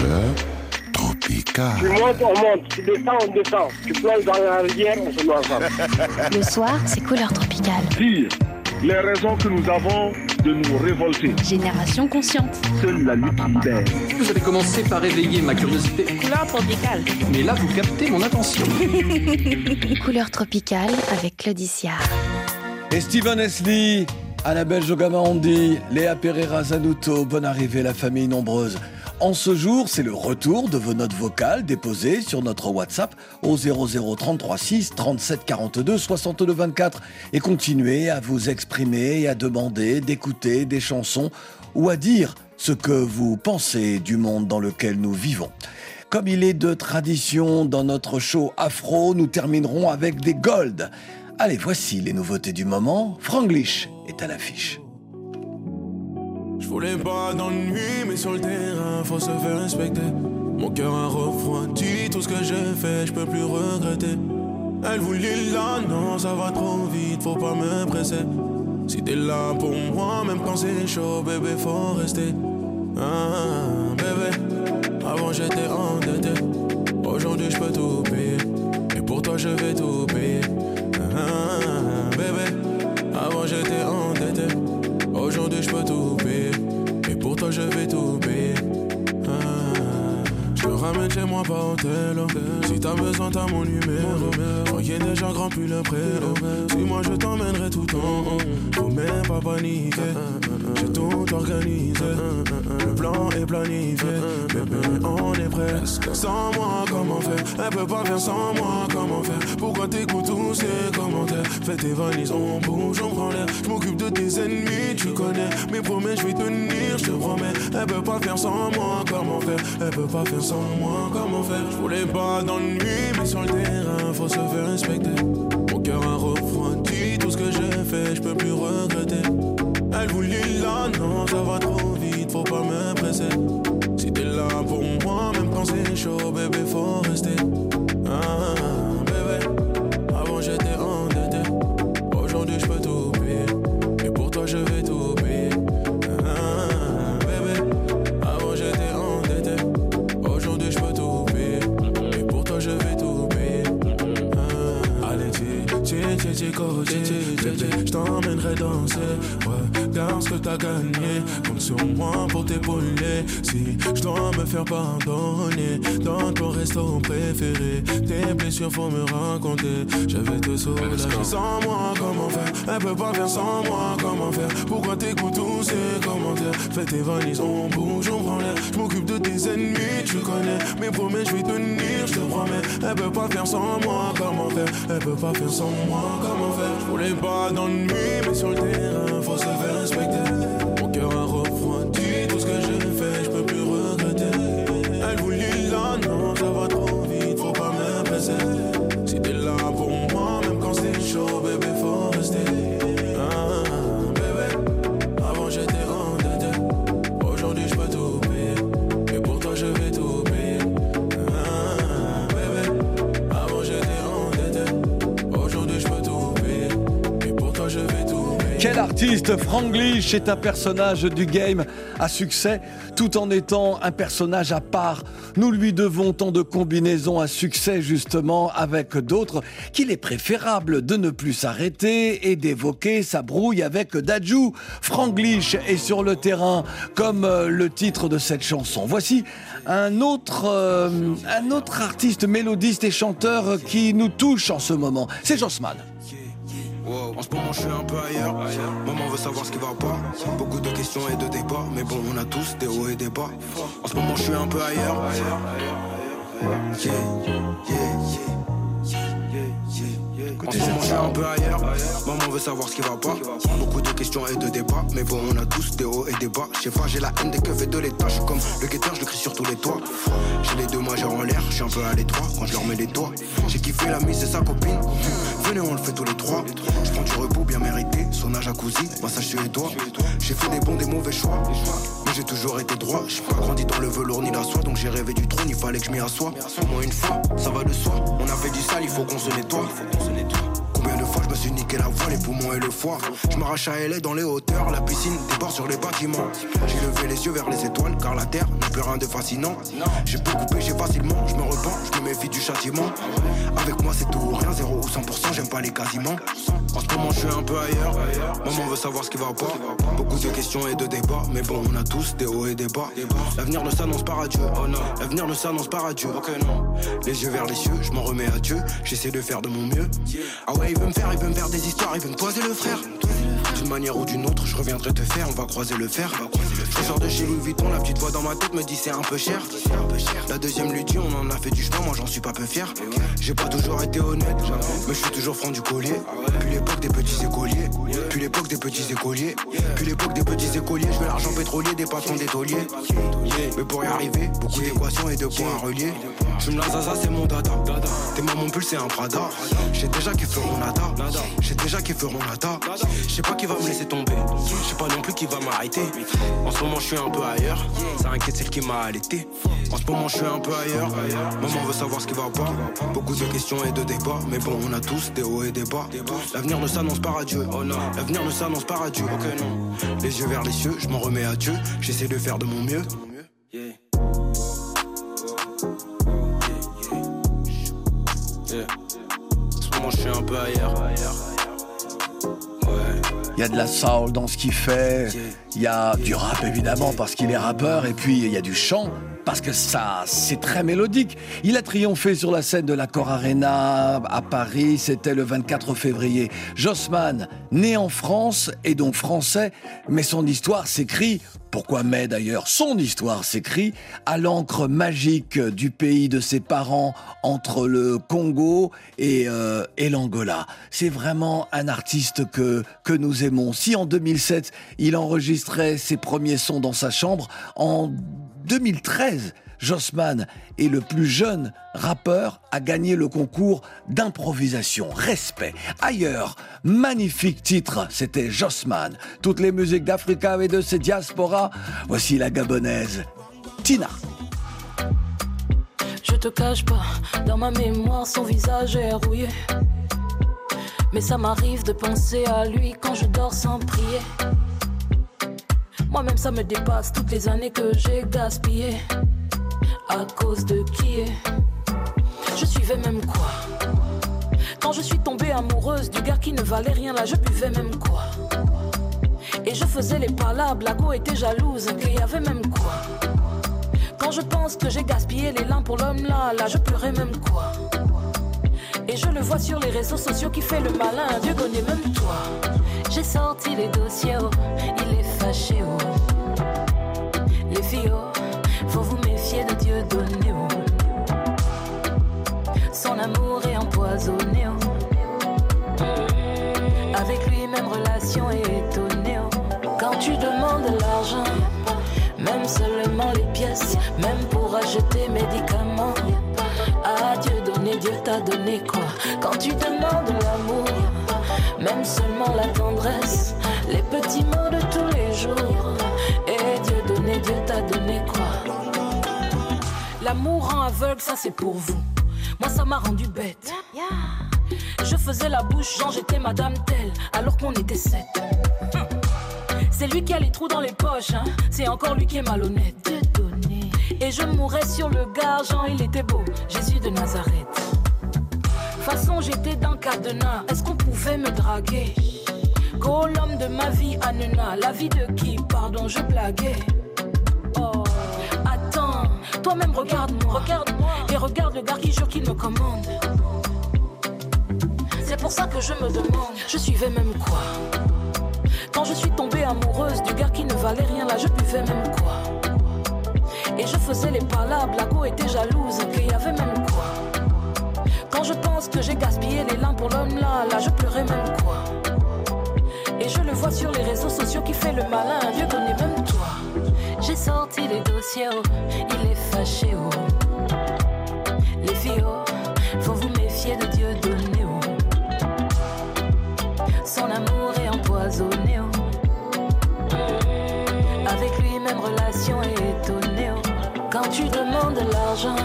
couleur tropicale. Tu montes, on monte. Tu descends, on descend. Tu plonges dans la rivière, on se met ensemble. Le soir, c'est couleur tropicale. Dire les raisons que nous avons de nous révolter. Génération consciente. Seule la lutte libère. Vous avez commencé par éveiller ma curiosité. Couleur tropicale. Mais là, vous captez mon attention. couleur tropicale avec Claudicia. Et Steven Esli, Annabelle Jogamandi, Léa Pereira Zanuto, bonne arrivée la famille nombreuse. En ce jour, c'est le retour de vos notes vocales déposées sur notre WhatsApp au 00336 37 42 62 24 et continuez à vous exprimer et à demander d'écouter des chansons ou à dire ce que vous pensez du monde dans lequel nous vivons. Comme il est de tradition dans notre show Afro, nous terminerons avec des golds. Allez, voici les nouveautés du moment. Franglish est à l'affiche. Je voulais pas d'ennui, mais sur le terrain, faut se faire respecter. Mon cœur a refroidi, tout ce que j'ai fait, je peux plus regretter. Elle voulait là, non, ça va trop vite, faut pas me presser. Si t'es là pour moi, même quand c'est chaud, bébé, faut rester. Ah, bébé, avant j'étais endetté. Aujourd'hui, je peux tout payer. Et pour toi, je vais tout payer. Ah, bébé, avant j'étais endetté. Aujourd'hui, je peux tout payer. Toi, je vais tout ramène chez moi, pas hôtel. Si t'as besoin, t'as mon numéro. Est déjà grand, plus le préau. Si moi, je t'emmènerai tout en haut. Faut pas paniquer. J'ai tout organisé. Le plan est planifié. On est prêt. Sans moi, comment faire? Elle peut pas faire sans moi, comment faire? Pourquoi t'écoutes tous ces commentaires? Fais tes valises, on bouge, on prend l'air. Je m'occupe de tes ennemis, tu connais. Mes promesses, je vais tenir, je te promets. Elle peut pas faire sans moi, comment faire? Elle peut pas faire sans moi, comment faire? Je voulais pas d'ennui, mais sur le terrain, faut se faire respecter. Mon cœur a refroidi, tout ce que j'ai fait, je peux plus regretter. Elle voulait là, non, ça va trop vite, faut pas me presser. Si t'es là pour moi, même quand c'est chaud, bébé, faut rester. Je t'emmènerai danser. Ouais, ce que t'as gagné. Compte sur moi pour t'épauler. Si je dois me faire pardonner dans ton resto préféré, tes blessures faut me raconter. Je vais te soulager. Sans moi, comment faire? Elle peut pas faire sans moi, comment faire? Pourquoi t'écoutes tous ces commentaires? Fais tes valises, on bouge, on prend l'air. Je m'occupe de tes ennemis, tu connais. Mes promesses, je vais tenir, je te promets. Elle peut pas faire sans moi, comment faire? Elle peut pas faire sans moi, comment faire? Je voulais pas d'ennui, mais sur le terrain, faut se faire respecter. Payer. Quel artiste Franglish est un personnage du game à succès tout en étant un personnage à part. Nous lui devons tant de combinaisons à succès justement avec d'autres qu'il est préférable de ne plus s'arrêter et d'évoquer sa brouille avec Dajou. Franglish est sur le terrain comme euh, le titre de cette chanson. Voici un autre, euh, un autre artiste mélodiste et chanteur qui nous touche en ce moment. C'est Jossman. Wow. En ce moment, je suis un peu ailleurs. Maman veut savoir ce qui va pas. Beaucoup de questions et de débats. Mais bon, on a tous des hauts et des bas. En ce moment, je suis un peu ailleurs. Yeah, yeah, yeah. En ce moment, je un peu ailleurs. Maman veut savoir ce qui va pas. Beaucoup de questions et de débats. Mais bon, on a tous des hauts et des bas. Je sais pas, j'ai la haine des keufs et de l'état. Je suis comme le guetteur, je le crie sur tous les toits. J'ai les deux majeurs en l'air, je suis un peu à l'étroit quand je leur mets les doigts. J'ai kiffé la mise et sa copine. Venez, on le fait tous les trois. Je prends du repos bien mérité. Sauna jacuzzi, massage suédois. J'ai fait des bons, des mauvais choix. J'ai toujours été droit. J'ai pas grandi dans le velours ni la soie. Donc j'ai rêvé du trône, il fallait que je m'y assoie. Au moins une fois, ça va de soi. On a fait du sale, il faut qu'on se nettoie. Combien de je me suis niqué la voix, les poumons et le foie. Je m'arrache à LA dans les hauteurs, la piscine déborde sur les bâtiments. J'ai levé les yeux vers les étoiles, car la terre n'a plus rien de fascinant. J'ai peu coupé, j'ai facilement, je me repens, je me méfie du châtiment. Avec moi c'est tout ou rien, 0 ou 100%, j'aime pas les quasiment. En ce moment je suis un peu ailleurs, maman veut savoir ce qui va pas. Beaucoup de questions et de débats, mais bon on a tous des hauts et des bas. L'avenir ne s'annonce pas radieux, oh non, l'avenir ne s'annonce pas ok non. Les yeux vers les cieux, je m'en remets à Dieu, j'essaie de faire de mon mieux. Ah ouais il veut me faire, il veut me faire des histoires, il veut me poser le frère. D'une manière ou d'une autre, je reviendrai te faire, on va croiser le fer. Je sors de chez Louis Vuitton, la petite voix dans ma tête me dit c'est un peu cher. La deuxième lui dit on en a fait du chemin, moi j'en suis pas peu fier. J'ai pas toujours été honnête, mais je suis toujours franc du collier. Puis l'époque des petits écoliers, puis l'époque des petits écoliers, puis l'époque des petits écoliers. Je veux l'argent pétrolier des patrons des tauliers. Mais pour y arriver, beaucoup d'équations et de points à relier. Je me la zaza, c'est mon dada. T'es moi mon pull, c'est un Prada. J'ai déjà qui feront nada. J'ai déjà qui feront nada. Je sais pas qui va me laisser tomber. Je sais pas non plus qui va m'arrêter. En ce moment, je suis un peu ailleurs. Ça inquiète celle qui m'a allaité. En ce moment, je suis un peu ailleurs. Maman veut savoir ce qui va pas. Beaucoup de questions et de débats. Mais bon, on a tous des hauts et des bas. L'avenir ne s'annonce pas radieux. Oh non, l'avenir ne s'annonce pas radieux. Ok, non. Les yeux vers les cieux, je m'en remets à Dieu. J'essaie de faire de mon mieux. En ce moment, je suis un peu ailleurs. Il y a de la soul dans ce qu'il fait. Il y a du rap évidemment parce qu'il est rappeur. Et puis il y a du chant parce que ça, c'est très mélodique. Il a triomphé sur la scène de l'Accor Arena à Paris. C'était le 24 février. Jossman, né en France et donc français, mais son histoire s'écrit pourquoi mais d'ailleurs Son histoire s'écrit à l'encre magique du pays de ses parents entre le Congo et, euh, et l'Angola. C'est vraiment un artiste que, que nous aimons. Si en 2007, il enregistrait ses premiers sons dans sa chambre, en 2013, Jossman est le plus jeune rappeur à gagner le concours d'improvisation. Respect. Ailleurs, magnifique titre, c'était Jossman. Toutes les musiques d'Africa et de ses diasporas. Voici la gabonaise Tina. Je te cache pas, dans ma mémoire, son visage est rouillé. Mais ça m'arrive de penser à lui quand je dors sans prier. Moi-même, ça me dépasse. Toutes les années que j'ai gaspillées. À cause de qui Je suivais même quoi? Quand je suis tombée amoureuse du gars qui ne valait rien, là je buvais même quoi? Et je faisais les palabres, la go était jalouse, qu'il y avait même quoi? Quand je pense que j'ai gaspillé les larmes pour l'homme là, là je pleurais même quoi? Et je le vois sur les réseaux sociaux qui fait le malin, Dieu connaît même toi. J'ai sorti les dossiers, oh. Les filles, oh, faut vous méfier de Dieu donné, oh. Son amour est empoisonné, oh. Avec lui, même relation est étonnée. Quand tu demandes l'argent, même seulement les pièces, même pour acheter médicaments. À Dieu donné, Dieu t'a donné quoi? Quand tu demandes l'amour, même seulement la tendresse, les petits mots de tous les jours. Et Dieu donné, Dieu t'a donné quoi? L'amour rend aveugle, ça c'est pour vous. Moi ça m'a rendu bête. Je faisais la bouche, genre j'étais Madame Telle, alors qu'on était sept. Hum. C'est lui qui a les trous dans les poches, hein. c'est encore lui qui est malhonnête. Et je mourrais sur le gars, Jean il était beau, Jésus de Nazareth. Façon j'étais dans cadenas, est-ce qu'on pouvait me draguer? Go l'homme de ma vie, Anuna, la vie de qui Pardon, je blaguais. Oh, attends, toi-même regarde-moi, regarde-moi. Et regarde le gars qui jure qu'il me commande. C'est pour ça que je me demande, je suivais même quoi? Quand je suis tombée amoureuse du gars qui ne valait rien, là je buvais même quoi? Et je faisais les palabres, la go était jalouse, qu'il y avait même quoi? Quand je pense que j'ai gaspillé les larmes pour l'homme là, là je pleurais même quoi? Je le vois sur les réseaux sociaux qui fait le malin, Dieu connaît même toi J'ai sorti les dossiers, oh, il est fâché, oh Les filles, oh, faut vous méfier de Dieu donné, oh son amour est empoisonné. oh. Avec lui, même relation est étonnée. oh. Quand tu demandes l'argent,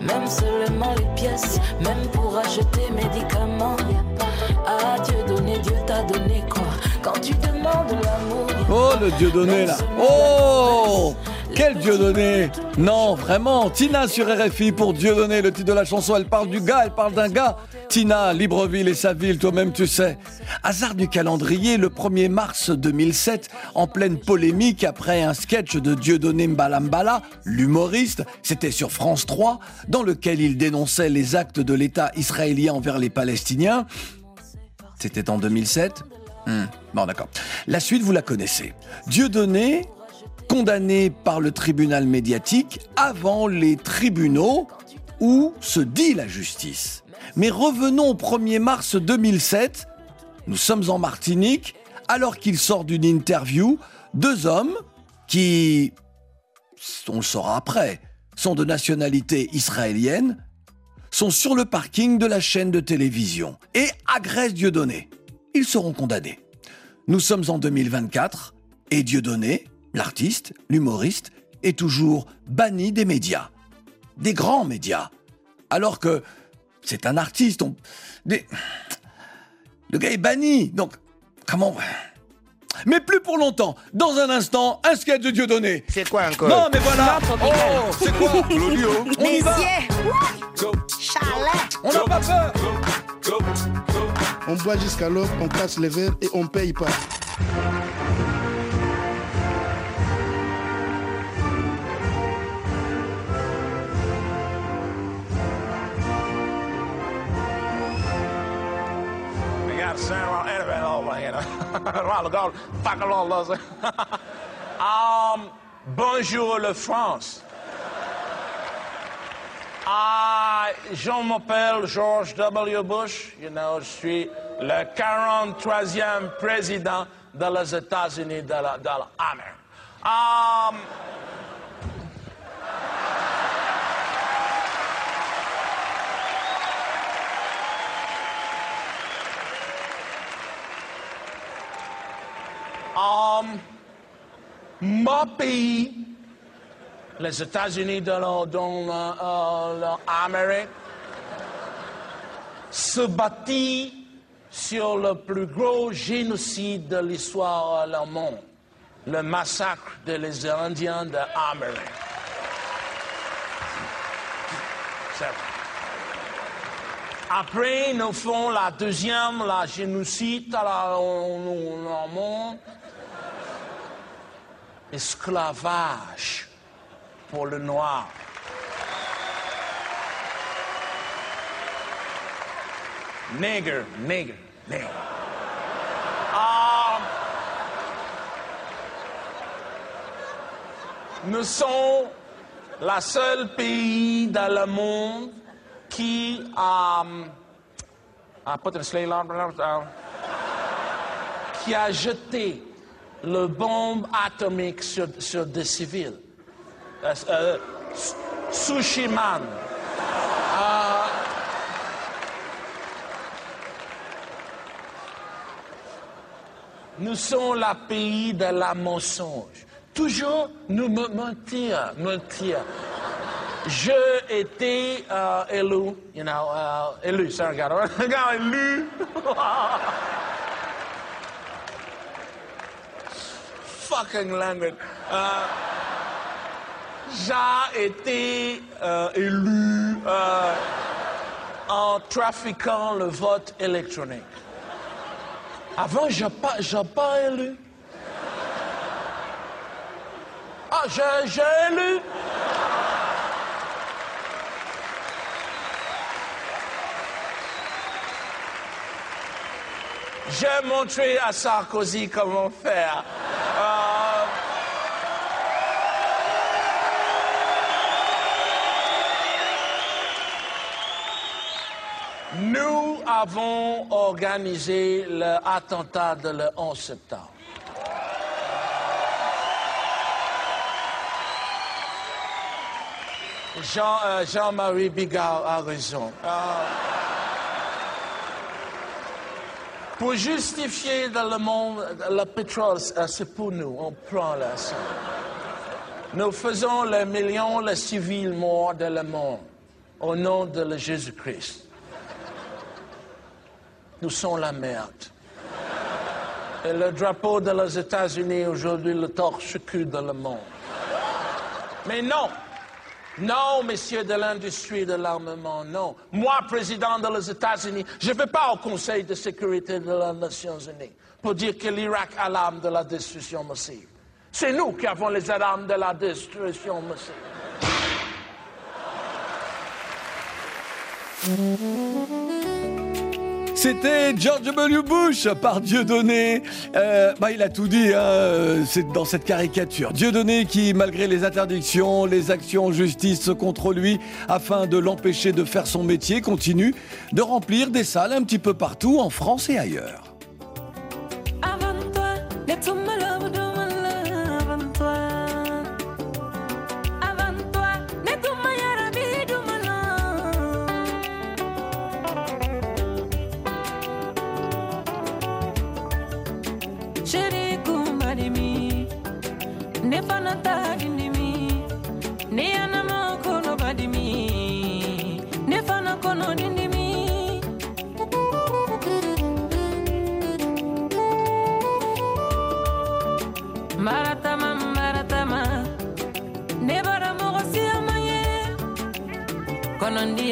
même seulement les pièces, même pour acheter médicaments. Ah Dieu donné, Dieu t'a donné quoi? Oh le Dieu donné là Oh quel Dieu donné Non, vraiment, Tina sur RFI pour Dieu donné, le titre de la chanson, elle parle du gars, elle parle d'un gars. Tina, Libreville et sa ville, toi-même tu sais. Hasard du calendrier, le 1er mars 2007, en pleine polémique après un sketch de Dieudonné Mbalambala, l'humoriste, c'était sur France 3, dans lequel il dénonçait les actes de l'État israélien envers les Palestiniens. C'était en 2007 hmm, Bon d'accord. La suite, vous la connaissez. Dieudonné condamné par le tribunal médiatique avant les tribunaux où se dit la justice. Mais revenons au 1er mars 2007. Nous sommes en Martinique alors qu'il sort d'une interview deux hommes qui, on le saura après, sont de nationalité israélienne, sont sur le parking de la chaîne de télévision et agressent Dieudonné. Ils seront condamnés. Nous sommes en 2024 et Dieudonné, l'artiste, l'humoriste, est toujours banni des médias, des grands médias, alors que c'est un artiste. Le gars est banni, donc comment mais plus pour longtemps. Dans un instant, un sketch de Dieudonné. C'est quoi encore Non, mais voilà. Oh, c'est quoi On y va. On n'a pas peur. On boit jusqu'à on casse les verres et on paye pas. um, bonjour le France. Uh, je m'appelle George W. Bush. You know, je suis le 43e président des États-Unis de l'Amérique. Um, Um, les États-Unis de l'Amérique, se bâtit sur le plus gros génocide de l'histoire du monde, le massacre des Indiens de l'Amérique. Après, nous faisons la deuxième, la génocide dans le monde. Esclavage pour le noir. Nigger, nigger, nigger. Ah, nous sommes la seul pays dans le monde qui a, qui a jeté le bombe atomique sur, sur des civils. Euh, euh, Sushiman. Euh, nous sommes le pays de la mensonge. Toujours nous mentir, mentir. Je étais euh, élu, you know, uh, élu, gars, un gars élu. fucking language. Euh, j'ai été euh, élu euh, en trafiquant le vote électronique. Avant, je n'ai pas, pas élu. Ah, j'ai élu. J'ai montré à Sarkozy comment faire. Avons organisé l'attentat de le 11 septembre. Euh, Jean-Marie Bigard a raison. Euh, pour justifier dans le monde, le pétrole, euh, c'est pour nous, on prend la Nous faisons les millions de civils morts dans le monde. au nom de Jésus-Christ. Nous sommes la merde. Et le drapeau des États-Unis aujourd'hui le torche-cul dans le monde. Mais non, non, messieurs de l'industrie de l'armement, non. Moi, président des États-Unis, je ne vais pas au Conseil de sécurité de les Nations Unies pour dire que l'Irak a l'arme de la destruction massive. C'est nous qui avons les armes de la destruction massive. C'était George W. Bush par Dieudonné. Euh, bah, il a tout dit hein, c'est dans cette caricature. Dieudonné qui, malgré les interdictions, les actions en justice contre lui, afin de l'empêcher de faire son métier, continue de remplir des salles un petit peu partout en France et ailleurs. on the.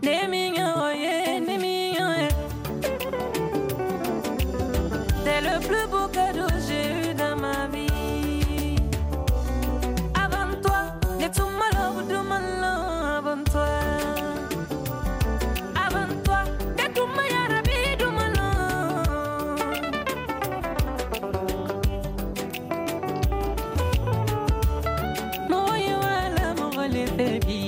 Naming oh yeah, naming oh yeah. C'est le plus beau cadeau que j'ai eu dans ma vie. Avant toi, get tout my love, do my avant toi. Avant toi. Moi, you la baby.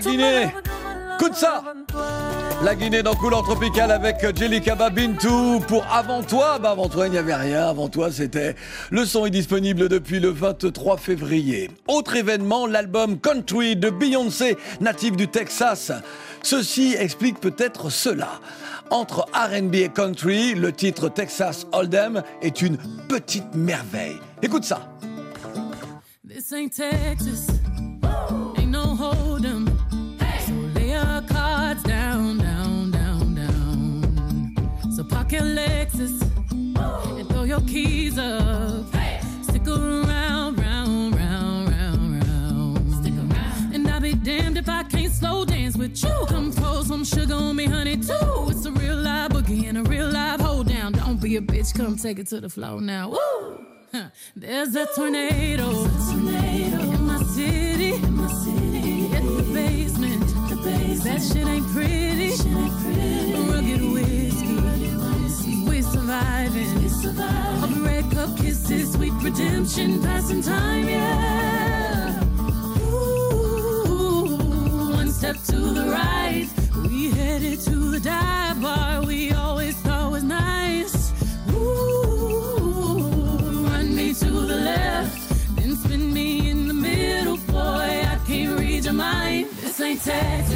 Guinée, écoute ça la Guinée dans couleur tropicale avec Jelika Babintou pour Avant toi. Bah avant toi, il n'y avait rien. Avant toi, c'était. Le son est disponible depuis le 23 février. Autre événement, l'album Country de Beyoncé, natif du Texas. Ceci explique peut-être cela. Entre RB et country, le titre Texas Hold'em est une petite merveille. Écoute ça. This ain't Texas. Park your Lexus and throw your keys up. Stick around, round, round, round, round. Stick around. And I'll be damned if I can't slow dance with you. Come pour some sugar on me, honey, too. It's a real live boogie and a real live hold down. Don't be a bitch, come take it to the floor now. Woo! There's a tornado, There's a tornado. in my city. In my city. Hit the basement. The basement. That shit ain't pretty. Rugged redemption, passing time, yeah. Ooh, one step to the right. We headed to the dive bar we always thought was nice. Ooh, run me to the left, then spin me in the middle, boy. I can't read your mind. This ain't Texas,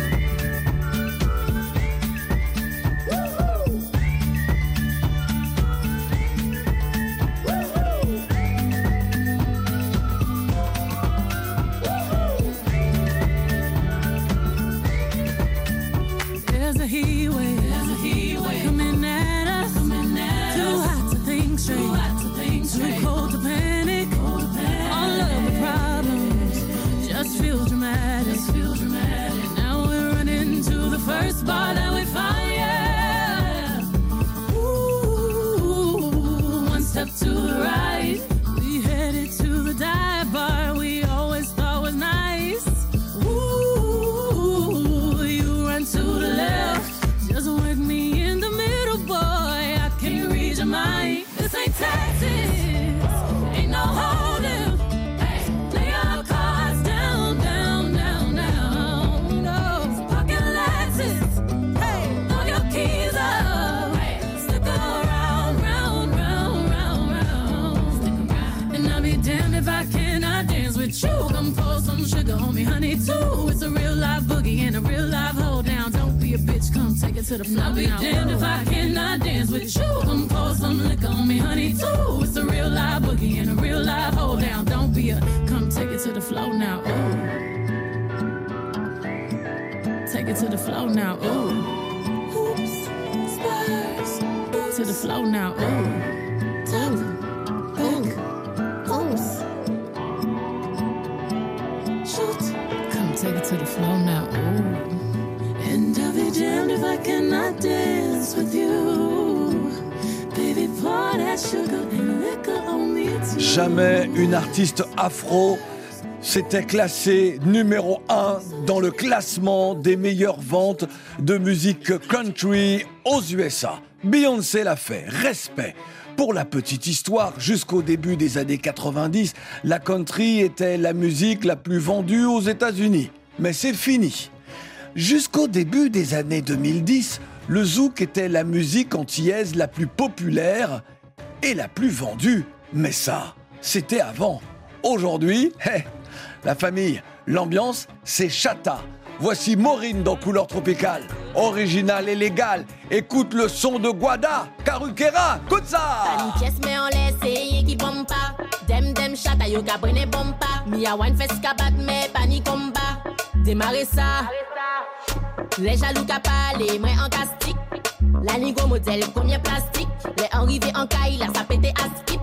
Afro s'était classée numéro 1 dans le classement des meilleures ventes de musique country aux USA. Beyoncé l'a fait, respect. Pour la petite histoire, jusqu'au début des années 90, la country était la musique la plus vendue aux États-Unis. Mais c'est fini. Jusqu'au début des années 2010, le zouk était la musique antillaise la plus populaire et la plus vendue. Mais ça, c'était avant. Aujourd'hui, hé, la famille, l'ambiance, c'est chata. Voici Maureen dans Couleur Tropicale. Original et légal. Écoute le son de Guada, Karukera, écoute ça Une pièce mais on laisse et qui. Dem dem chata yo ka prene bombe pas. Mi a one fest ka bat mais ni combat. Démarrer ça. Les jaloux ka parler, moi en castique. La nigo modèle, combien plastique. Les arrivés en caille, là ça pété à skip.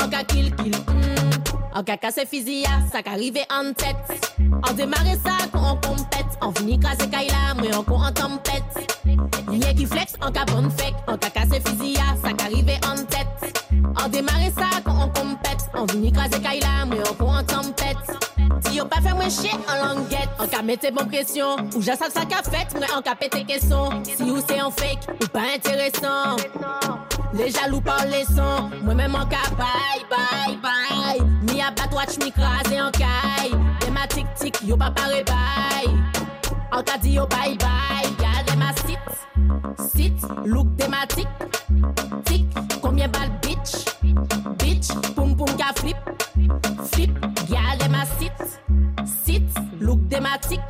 En cas kill kill. mm. En cas casse fusil, ça qu'arrive en tête. En démarrer ça quand on compète. En finit craser là, moi encore en tempête. Y'a qui flex en cas bonne fake. En cas casse fusil, ça qu'arrive en tête. En démarrer ça quand on compète. En finit craser là, moi encore en tempête. Si yo pas fait moins chier en languette. En cas mettez bon pression. Ou j'ai ça ça qu'a fait, moi en cas pété question. Si ou c'est en fake, ou pas intéressant. Les jaloux par les sons, moi-même en cas bye bye bye. Mi a bat watch mi crasé en caille. Des ma tic tic, yo pas paré bye. En cas dit yo bye bye, gardez ma sit. Sit, look thématique. Thématique.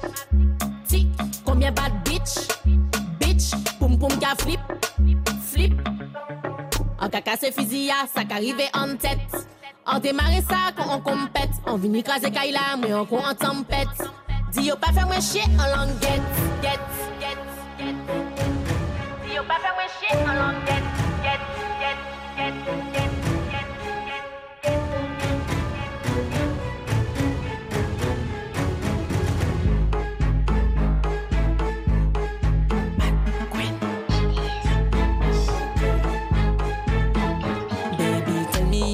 Tic, combien balles bitch? Bitch, poum poum ka flip. Flip. En caca c'est fusil, ça qu'arrive en tête. On démarre ça quand on compète. On vient écraser Kaila, mais on en tempête. Dis yo pas faire moins chier en languette. Get, get, get. Dis yo pas faire moins chier en languette. Get, get, get,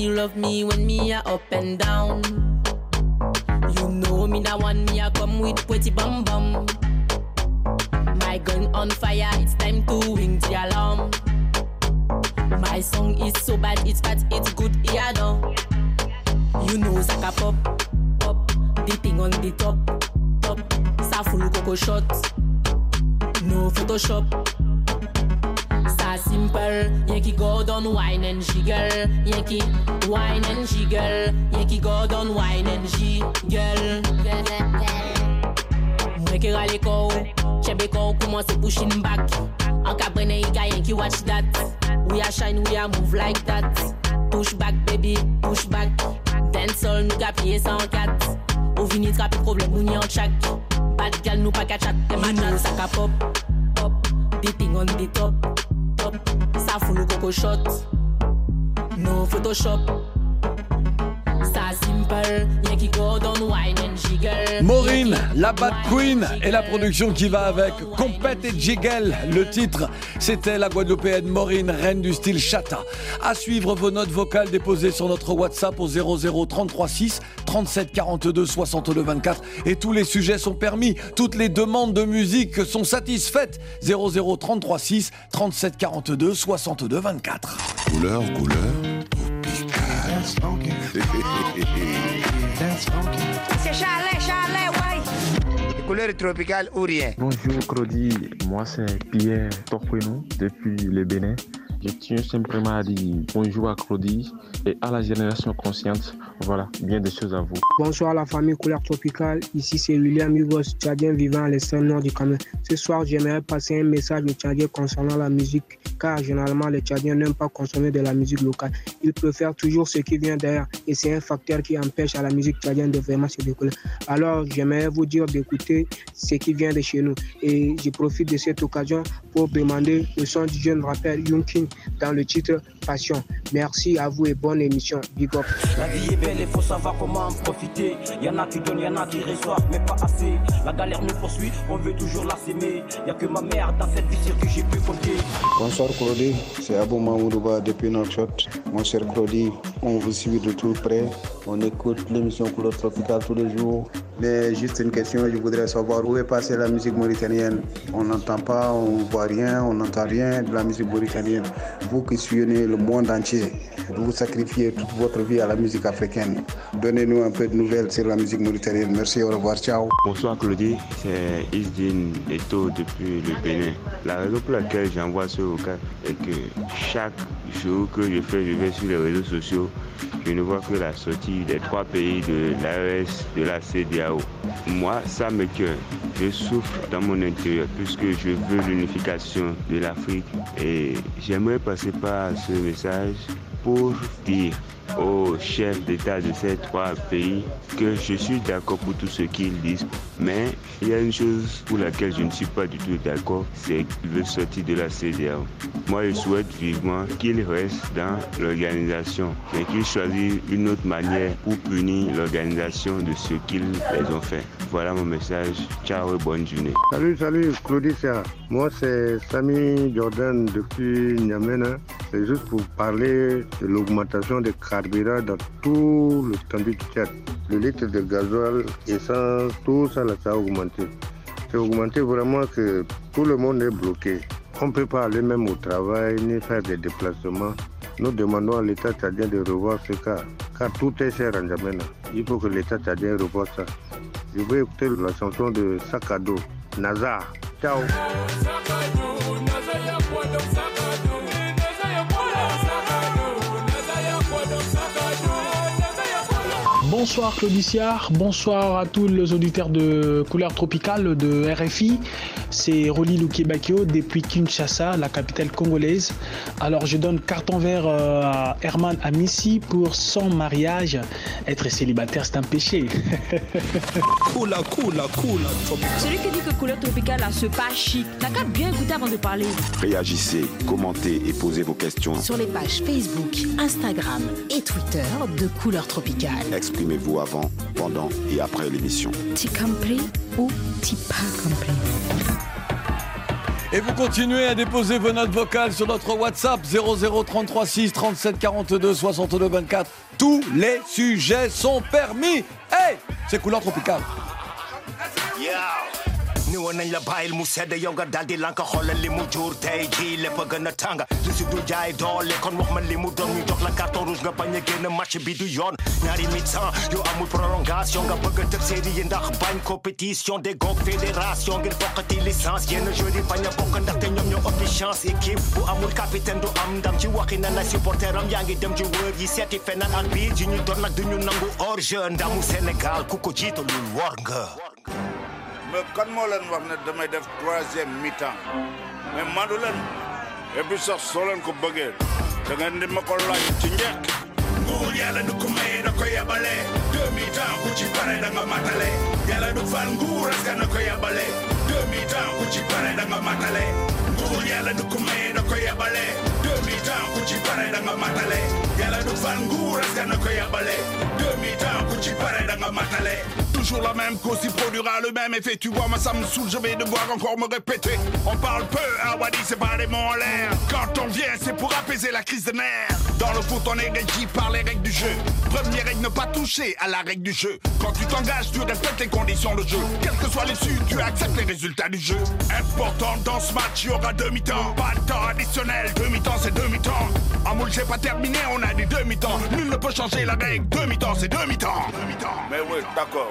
get. love me when me a up and down. You know me that one me a come with pretty bum bum. My gun on fire, it's time to ring the alarm. My song is so bad, it's fat, it's good, yeah no. You know Zaka pop, pop, the thing on the top, top. Sa full coco shot, no Photoshop simple. Yankee go down wine and jiggle. Yankee wine and jiggle. Yankee go down wine and jiggle. Mwen ki rale kou, chebe kou koumanse pushing back. An ka brene yi ka Yankee watch that. We a shine, we a move like that. Push back baby, push back. Dance all nou ka piye san kat. Ou vini trapi problem moun yon chak. Bad gal nou pa ka chat, dem a know sa ka pop. Pop, the thing on the top. Ça fout le coco shot. No Photoshop. Maureen, la Bad Queen et la production qui va avec Compète et Jiggle. Le titre, c'était la Guadeloupéenne Maureen, reine du style chata. À suivre vos notes vocales déposées sur notre WhatsApp au 00 33 6 37 42 62 24 et tous les sujets sont permis. Toutes les demandes de musique sont satisfaites. 00 33 6 37 42 62 24. Couleur, couleur, C'est Chalet, Chalet, ouais. Couleur tropicale ou rien. Bonjour Crodi, moi c'est Pierre Torqueno depuis le Bénin. Je tiens simplement à dire bonjour à Claudie et à la génération consciente. Voilà, bien des choses à vous. Bonsoir à la famille Couleur Tropicale. Ici c'est William Hugos, tchadien vivant à l'extrême nord du Cameroun. Ce soir, j'aimerais passer un message aux Tchadiens concernant la musique, car généralement les Tchadiens n'aiment pas consommer de la musique locale. Ils préfèrent toujours ce qui vient derrière et c'est un facteur qui empêche à la musique tchadienne de vraiment se décoller. Alors, j'aimerais vous dire d'écouter ce qui vient de chez nous. Et je profite de cette occasion pour demander le son du jeune rappeur Yunkin dans le titre Passion. Merci à vous et bonne émission. Big up. La vie est belle, il faut savoir comment en profiter. Y en a qui donnent, y en a qui reçoivent, mais pas assez. La galère nous poursuit, on veut toujours la s'aimer. Y a que ma mère dans cette vie que j'ai pu compter. Bonsoir Claudie, c'est Abou Mamoudouba depuis Nouakchott. Mon cher Claudie, on vous suit de tout près. On écoute l'émission Couleur Tropicale tous les jours. Mais juste une question, je voudrais savoir où est passée la musique mauritanienne? On n'entend pas, on ne voit rien, on n'entend rien de la musique mauritanienne. Vous qui suivez le monde entier, vous sacrifiez toute votre vie à la musique africaine. Donnez-nous un peu de nouvelles sur la musique mauritanienne. Merci, au revoir, ciao. Bonsoir Claudie, c'est Isdine Eto depuis le Bénin. La raison pour laquelle j'envoie ce vocal est que chaque jour que je fais, je vais sur les réseaux sociaux, je ne vois que la sortie des trois pays de l'AES, de la CDAO. Moi, ça me cœur. Je souffre dans mon intérieur puisque je veux l'unification de l'Afrique et j'aimerais passer par ce message pour dire aux chefs d'État de ces trois pays que je suis d'accord pour tout ce qu'ils disent, mais il y a une chose pour laquelle je ne suis pas du tout d'accord, c'est qu'ils veulent sortir de la CDAO. Moi, je souhaite vivement qu'ils restent dans l'organisation, mais qu'ils choisissent une autre manière pour punir l'organisation de ce qu'ils les ont fait. Voilà mon message. Ciao et bonne journée. Salut, salut, Claudicia. Moi, c'est Samy Jordan depuis Niamena. C'est juste pour parler de l'augmentation des carburants dans tout le temps du Tchad. Le litre de gasoil, essence, tout ça, là, ça a augmenté. C'est augmenté vraiment que tout le monde est bloqué. On ne peut pas aller même au travail ni faire des déplacements. Nous demandons à l'État tchadien de revoir ce cas, car tout est cher en Djamena. Il faut que l'État tchadien revoie ça. Je vais écouter la chanson de Sakado, Nazar. Ciao. Bonsoir Claudicia, bonsoir à tous les auditeurs de Couleur Tropicale de RFI. C'est Roli Lukebakio depuis Kinshasa, la capitale congolaise. Alors je donne carton vert euh, à Herman Amissi pour son mariage. Être célibataire, c'est un péché. Cool, cool, cool. Celui qui dit que Couleur Tropicale a ce pas chic, n'a qu'à bien écouter avant de parler. Réagissez, commentez et posez vos questions. Sur les pages Facebook, Instagram et Twitter de Couleur Tropicale. Exprimez-vous avant, pendant et après l'émission. T'y compris ou t'y pas compris Et vous continuez à déposer vos notes vocales sur notre WhatsApp 00336 37 42 62 24. Tous les sujets sont permis. Hey, c'est couleur tropicale. Ni woon nañ la bàyyil mu sedd yow daldi lanka xoolal li mu jur tey jii lépp a gën a tàng li du jaay doole kon wax ma li mu doon ñu jox la carton rouge nga bañ a match bi du yoon ñaari yu amul prolongation nga bëgg série yi ndax bañ compétition des goog fédération ngir bokkati licence yenn joueurs bañ a bokk ndaxte ñoom ñoo ëppi chance équipe bu amul capitaine du am ndam ci waxi na na supporter am yaa dem ci wër yi seeti feneen ak biir yi ñu doon nag du ñu nangu hors jeu ndamu Sénégal ku ko war nga mais kan moo leen wax ne damay def troisième mi-temps. Mais mandu leen et puis sax soo leen ko bëggee da ngeen di ma ko laaj ci njëkk. Nguur yàlla du ko maye da ko yabale. Deux mi-temps ku ci pare da nga matale. Yàlla du fal nguur askan na ko yabale. Deux mi-temps ku ci pare da nga matale. Nguur yàlla du ko maye da ko yabale. Deux mi-temps ku ci pare da nga matale. Yàlla du fal nguur askan na ko yabale. Deux mi-temps ku ci pare da nga matale Toujours la même cause, il produira le même effet. Tu vois, moi ça me saoule, je vais devoir encore me répéter. On parle peu, à Wadi, c'est pas des mots en l'air. Quand on vient, c'est pour apaiser la crise de nerfs. Dans le foot, on est régi par les règles du jeu. Première règle, ne pas toucher à la règle du jeu. Quand tu t'engages, tu respectes les conditions de jeu. Quelle que soit l'issue, tu acceptes les résultats du jeu. Important dans ce match, il y aura deux mi-temps. Pas de temps additionnel, deux mi-temps, c'est deux mi-temps. À moule, j'ai pas terminé, on a dit deux mi-temps. Nul ne peut changer la règle. Deux mi-temps, c'est deux mi-temps. Mais oui, d'accord,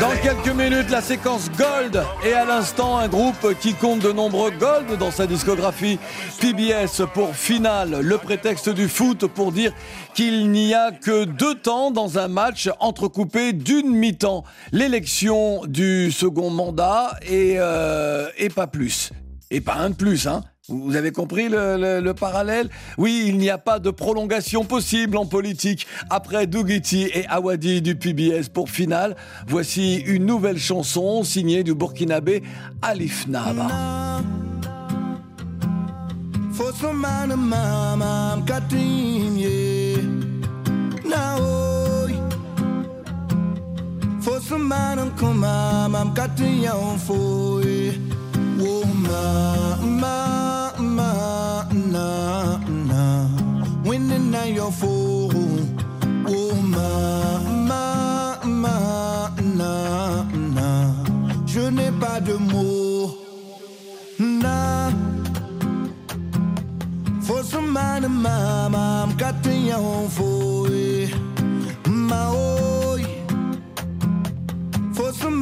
Dans quelques minutes, la séquence Gold. Et à l'instant, un groupe qui compte de nombreux Gold dans sa discographie. PBS pour finale. Le prétexte du foot pour dire qu'il n'y a que deux temps dans un match entrecoupé d'une mi-temps. L'élection du second mandat et, euh, et pas plus. Et pas un de plus, hein. Vous avez compris le, le- le parallèle Oui, il n'y a pas de prolongation possible en politique. Après Dougiti et Awadi du PBS pour finale, voici une nouvelle chanson signée du Burkinabé Alif Naba. For some man and mama, I'm cutting, yeah. Now,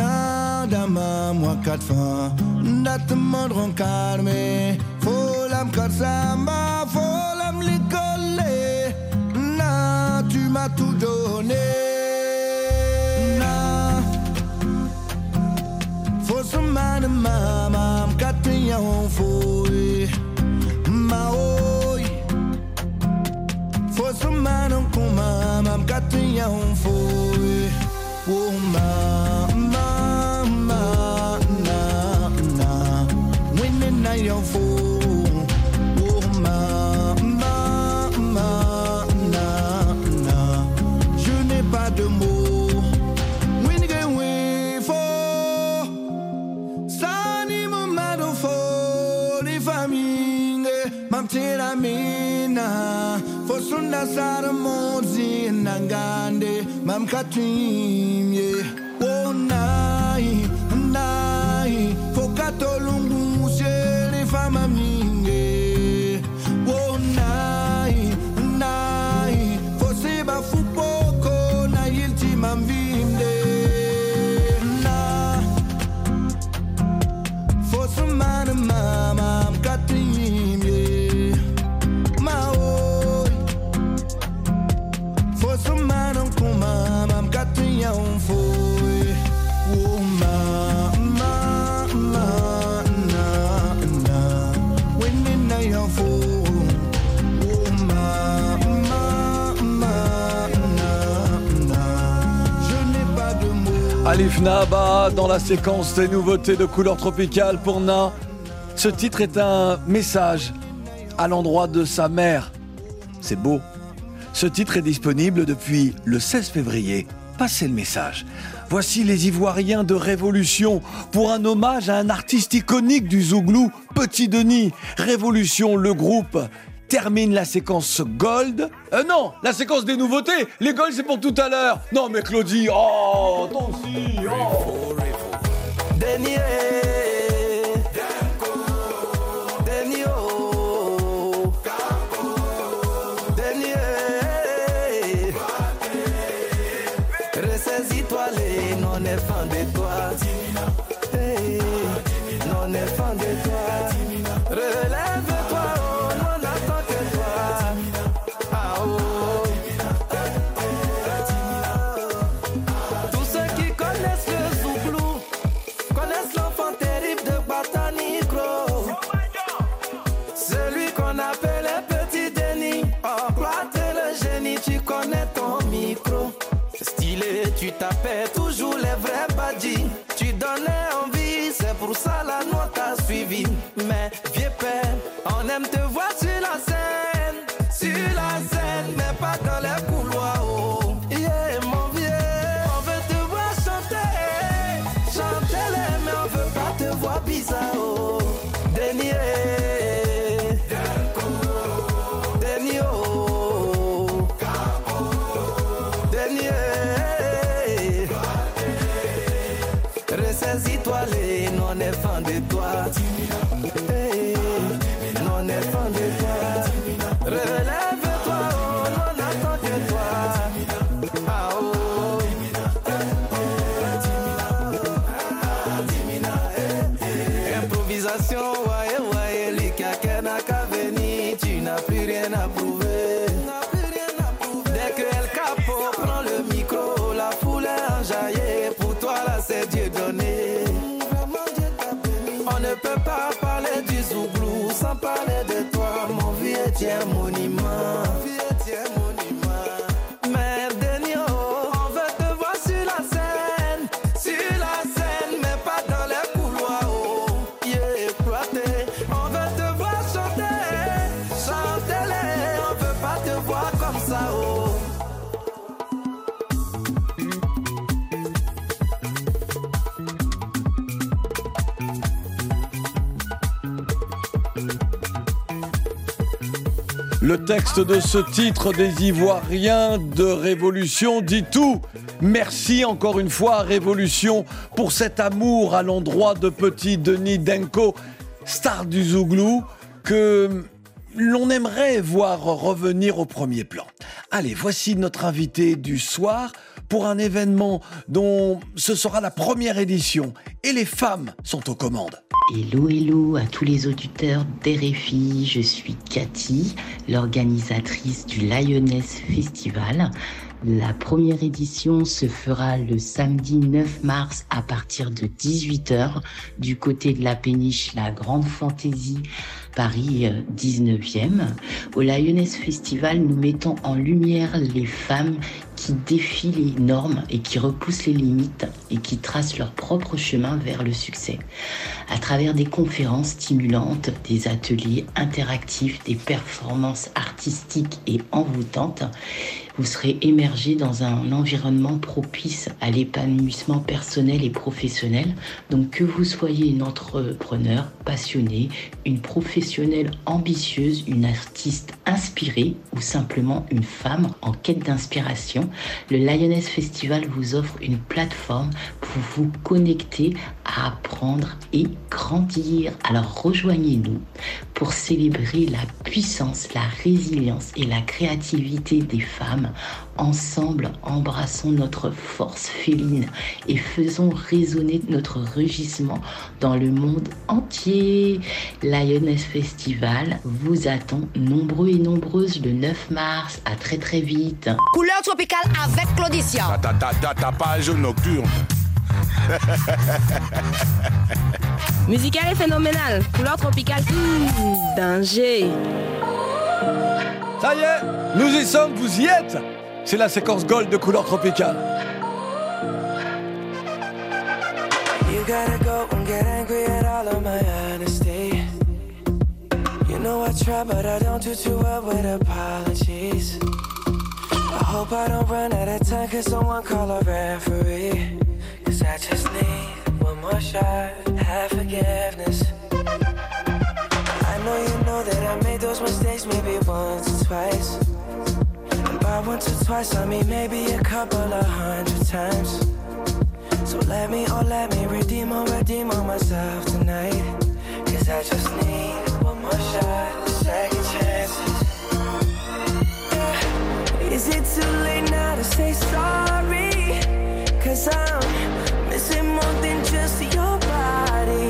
yada ma moi kat fa ndat mondron karme fo lam kat samba fo lam likole na tu m'as tout donné. For some man and mama I'm cutting you on for it my oi for some man on foi. Oh ma ma ma na. Je n'ai pas de mots. sondasaramodzi nangande mamkatimye onai oh, nai fokatolungusele famamii mots. Alif Naba dans la séquence des nouveautés de couleur tropicale pour Na. Ce titre est un message à l'endroit de sa mère. C'est beau. Ce titre est disponible depuis le 16 février. Passez le message. Voici les Ivoiriens de Révolution pour un hommage à un artiste iconique du Zouglou, Petit Denis. Révolution, le groupe termine la séquence Gold. Euh, non, la séquence des nouveautés. Les Gold, c'est pour tout à l'heure. Non, mais Claudie, oh, si, oh. Texte de ce titre des Ivoiriens de Révolution dit tout. Merci encore une fois Révolution pour cet amour à l'endroit de petit Denis Denko, star du Zouglou, que l'on aimerait voir revenir au premier plan. Allez, voici notre invité du soir pour un événement dont ce sera la première édition et les femmes sont aux commandes. Hello, hello à tous les auditeurs d'RFI. Je suis Cathy, l'organisatrice du Lioness Festival. La première édition se fera le samedi 9 mars à partir de 18h du côté de la péniche La Grande Fantaisie Paris 19e. Au Lioness Festival, nous mettons en lumière les femmes défient les normes et qui repoussent les limites et qui tracent leur propre chemin vers le succès. À travers des conférences stimulantes, des ateliers interactifs, des performances artistiques et envoûtantes, vous serez émergé dans un environnement propice à l'épanouissement personnel et professionnel. Donc que vous soyez une entrepreneur passionnée, une professionnelle ambitieuse, une artiste inspirée ou simplement une femme en quête d'inspiration, le Lioness Festival vous offre une plateforme pour vous connecter à apprendre et grandir. Alors rejoignez-nous pour célébrer la puissance, la résilience et la créativité des femmes Ensemble, embrassons notre force féline et faisons résonner notre rugissement dans le monde entier. Lioness Festival vous attend nombreux et nombreuses le 9 mars. À très très vite. Couleur tropicale avec Claudicia. Ta, ta, ta, ta page nocturne. Musical et phénoménal. Couleur tropicale. Mmh, danger. Ça y est, nous y sommes, vous y êtes C'est la séquence gold de couleur tropicale. You gotta go and get angry at all of my honesty. You know I try, but I don't do too well with apologies. I hope I don't run out of time, cause someone call a referee. I just need one more shot, have forgiveness. I know you know that I made those mistakes maybe once or twice. And once or twice, I mean maybe a couple of hundred times. So let me, oh let me redeem or redeem on myself tonight. Cause I just need one more shot, second chances. Is it too late now to say sorry? Cause I'm missing more than just your body.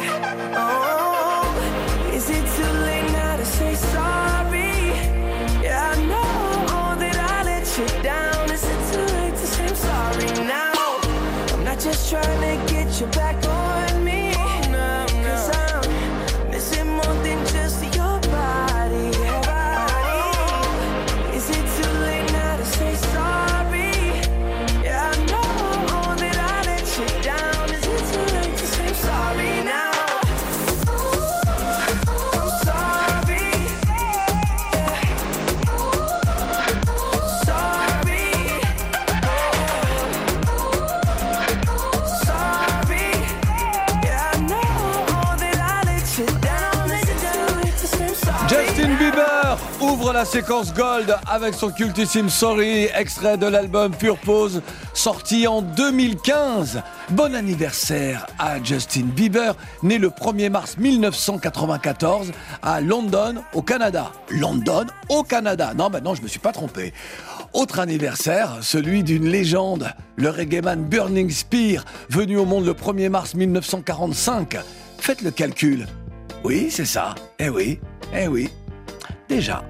Trying to la séquence Gold avec son cultissime Sorry, extrait de l'album Pure Pose, sorti en 2015. Bon anniversaire à Justin Bieber, né le 1er mars 1994 à London, au Canada. London, au Canada. Non, maintenant, je me suis pas trompé. Autre anniversaire, celui d'une légende, le reggaeman Burning Spear, venu au monde le 1er mars 1945. Faites le calcul. Oui, c'est ça. Eh oui, eh oui. Déjà.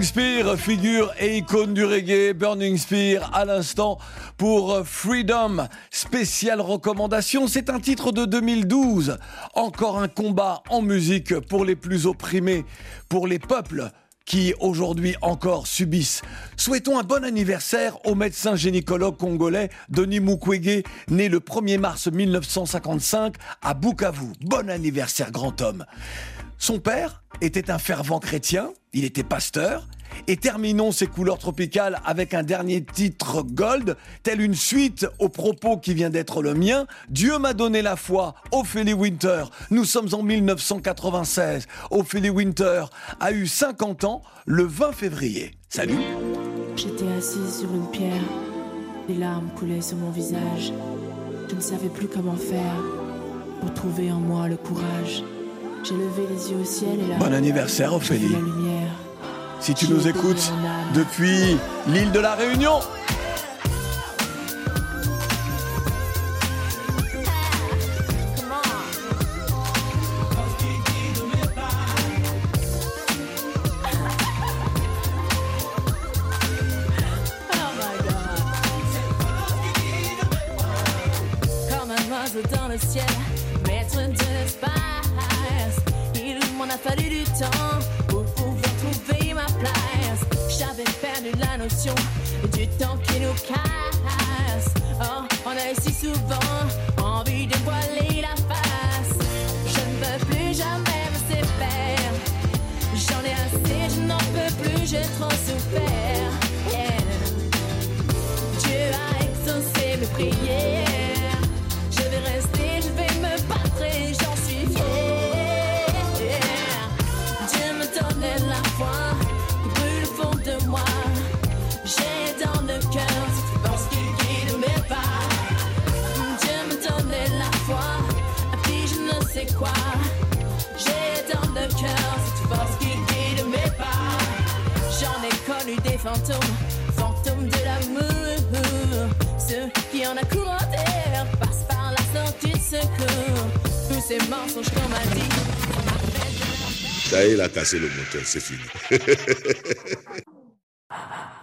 Burning Spear, figure et icône du reggae. Burning Spear à l'instant pour Freedom. Spéciale recommandation, c'est un titre de 2012. Encore un combat en musique pour les plus opprimés, pour les peuples qui aujourd'hui encore subissent. Souhaitons un bon anniversaire au médecin gynécologue congolais Denis Mukwege, né le 1er mars 1955 à Bukavu. Bon anniversaire grand homme. Son père était un fervent chrétien, il était pasteur, et terminons ces couleurs tropicales avec un dernier titre gold, tel une suite au propos qui vient d'être le mien. Dieu m'a donné la foi, Ophélie Winter. Nous sommes en 1996. Ophélie Winter a eu 50 ans le 20 février. Salut J'étais assise sur une pierre, des larmes coulaient sur mon visage. Je ne savais plus comment faire pour trouver en moi le courage. J'ai levé les yeux au ciel et là. Bon anniversaire Ophélie. La lumière. Si tu nous écoutes depuis l'île de la Réunion. Comme un oiseau dans le ciel, temps pour pouvoir trouver ma place. J'avais perdu la notion du temps qui nous casse. Fantômes, fantômes de l'amour. Ceux qui en a courant d'air passent par la sortie de secours. Tous ces mensonges qu'on m'a dit. Ça y est, il a cassé le moteur, c'est fini.